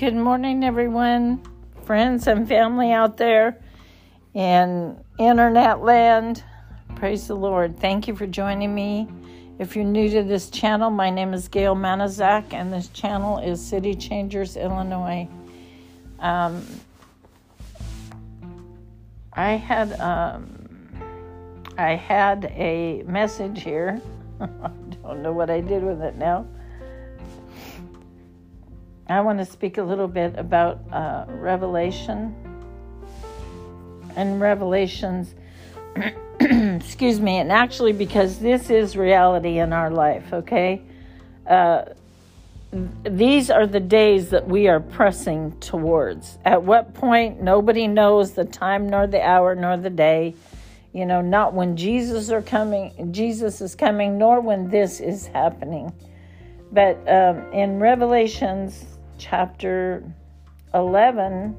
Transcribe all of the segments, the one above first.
Good morning, everyone, friends and family out there in internet land. Praise the Lord. Thank you for joining me. If you're new to this channel, my name is Gail Manazak, and this channel is City Changers Illinois. Um, I had um, I had a message here. I don't know what I did with it now. I want to speak a little bit about uh, Revelation and Revelations. excuse me, and actually, because this is reality in our life, okay? Uh, these are the days that we are pressing towards. At what point, nobody knows the time, nor the hour, nor the day. You know, not when Jesus are coming, Jesus is coming, nor when this is happening. But um, in Revelations chapter 11.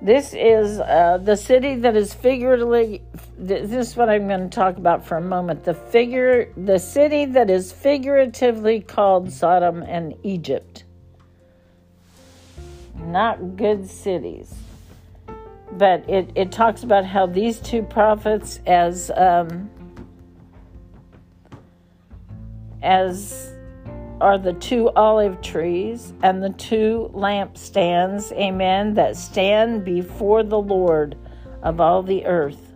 This is uh, the city that is figuratively. This is what I'm going to talk about for a moment. The figure, the city that is figuratively called Sodom and Egypt. Not good cities, but it, it talks about how these two prophets, as um, as are the two olive trees and the two lampstands, amen, that stand before the Lord of all the earth.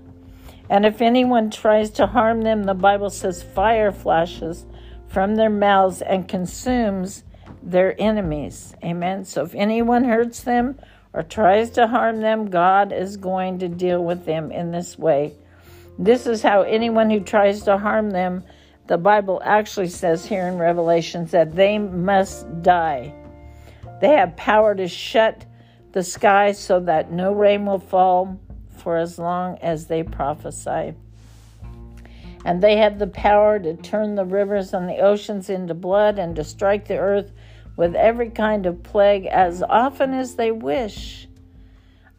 And if anyone tries to harm them, the Bible says fire flashes from their mouths and consumes their enemies. Amen. So if anyone hurts them or tries to harm them, God is going to deal with them in this way. This is how anyone who tries to harm them the Bible actually says here in Revelations that they must die. They have power to shut the sky so that no rain will fall for as long as they prophesy. And they have the power to turn the rivers and the oceans into blood and to strike the earth with every kind of plague as often as they wish.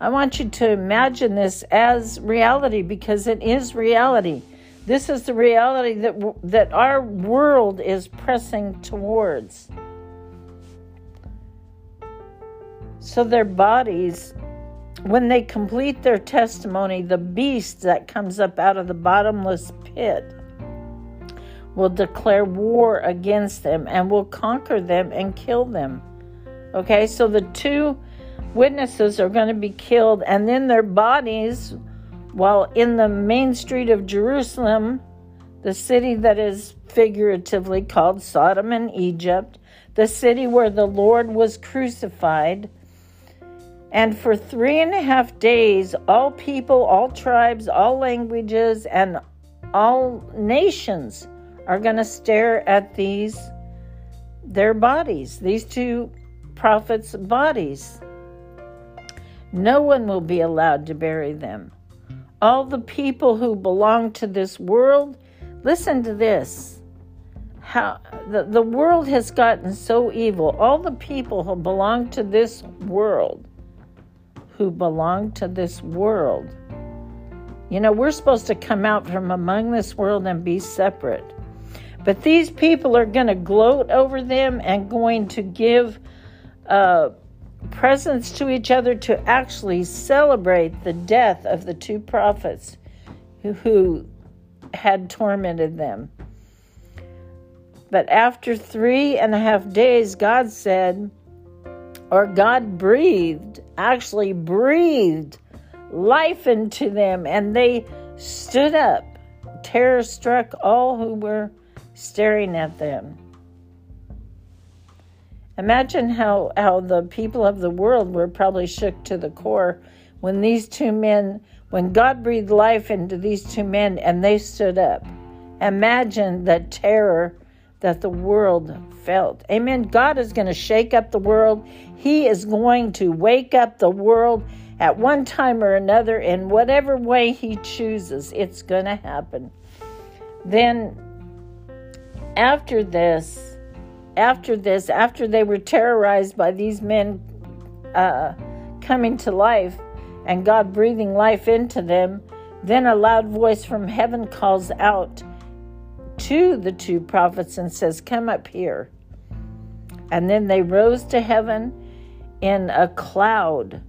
I want you to imagine this as reality because it is reality. This is the reality that, that our world is pressing towards. So, their bodies, when they complete their testimony, the beast that comes up out of the bottomless pit will declare war against them and will conquer them and kill them. Okay, so the two witnesses are going to be killed, and then their bodies while in the main street of Jerusalem, the city that is figuratively called Sodom and Egypt, the city where the Lord was crucified, and for three and a half days, all people, all tribes, all languages, and all nations are going to stare at these, their bodies, these two prophets' bodies. No one will be allowed to bury them all the people who belong to this world. Listen to this. How the, the world has gotten so evil. All the people who belong to this world, who belong to this world. You know, we're supposed to come out from among this world and be separate. But these people are going to gloat over them and going to give uh, presents to each other to actually celebrate the death of the two prophets who, who had tormented them. But after three and a half days, God said, or God breathed, actually breathed life into them, and they stood up. Terror struck all who were staring at them. Imagine how, how the people of the world were probably shook to the core when these two men, when God breathed life into these two men and they stood up. Imagine the terror that the world felt. Amen. God is going to shake up the world. He is going to wake up the world at one time or another in whatever way He chooses. It's going to happen. Then, after this, after this, after they were terrorized by these men uh, coming to life and God breathing life into them, then a loud voice from heaven calls out to the two prophets and says, Come up here. And then they rose to heaven in a cloud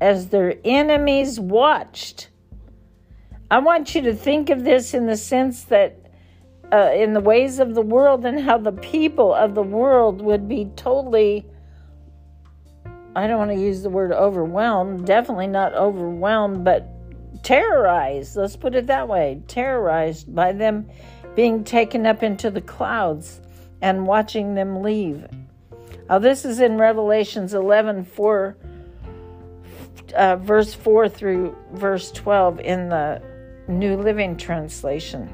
as their enemies watched. I want you to think of this in the sense that uh, in the ways of the world and how the people of the world would be totally I don't want to use the word overwhelmed, definitely not overwhelmed, but terrorized. Let's put it that way terrorized by them being taken up into the clouds and watching them leave. Now, this is in Revelations 11 4, uh, verse 4 through verse 12 in the New Living Translation.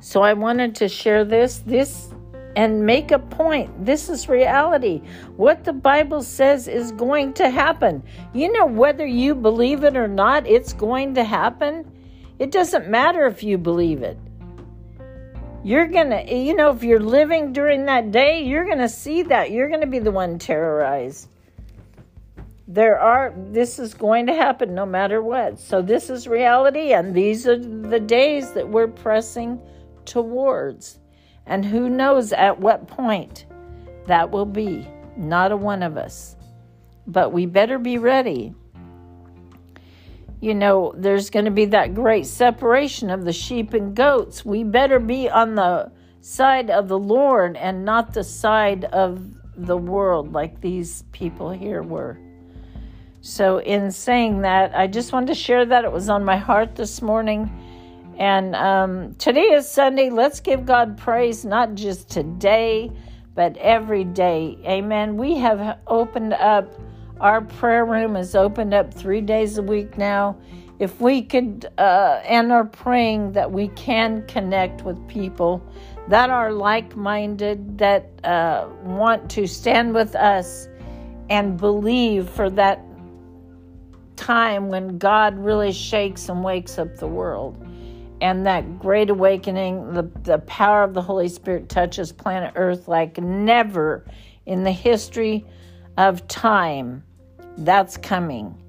So I wanted to share this. This and make a point. This is reality. What the Bible says is going to happen. You know, whether you believe it or not, it's going to happen. It doesn't matter if you believe it. You're going to, you know, if you're living during that day, you're going to see that. You're going to be the one terrorized. There are, this is going to happen no matter what. So, this is reality, and these are the days that we're pressing towards. And who knows at what point that will be? Not a one of us. But we better be ready. You know, there's going to be that great separation of the sheep and goats. We better be on the side of the Lord and not the side of the world like these people here were. So, in saying that, I just wanted to share that. It was on my heart this morning and um, today is Sunday. Let's give God praise, not just today, but every day. Amen. We have opened up, our prayer room is opened up three days a week now. If we could, uh, and are praying that we can connect with people that are like minded, that uh, want to stand with us and believe for that time when God really shakes and wakes up the world and that great awakening, the, the power of the Holy Spirit touches planet Earth like never in the history of time. That's coming.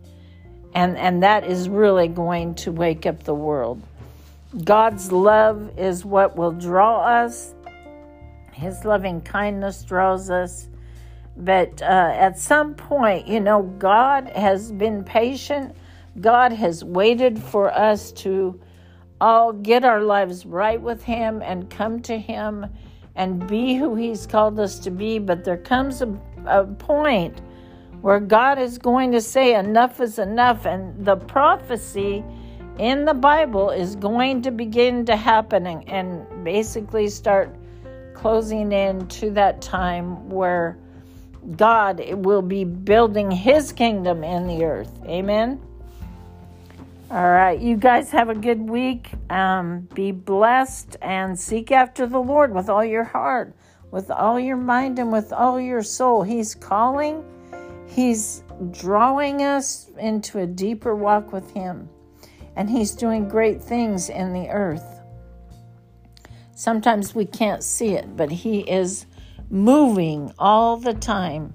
And, and that is really going to wake up the world. God's love is what will draw us. His loving kindness draws us. But uh, at some point, you know, God has been patient. God has waited for us to all get our lives right with Him and come to Him and be who He's called us to be. But there comes a, a point where God is going to say, enough is enough. And the prophecy in the Bible is going to begin to happen and, and basically start closing in to that time where God will be building His kingdom in the earth. Amen. All right, you guys have a good week. Um, be blessed and seek after the Lord with all your heart, with all your mind, and with all your soul. He's calling, He's drawing us into a deeper walk with Him, and He's doing great things in the earth. Sometimes we can't see it, but He is moving all the time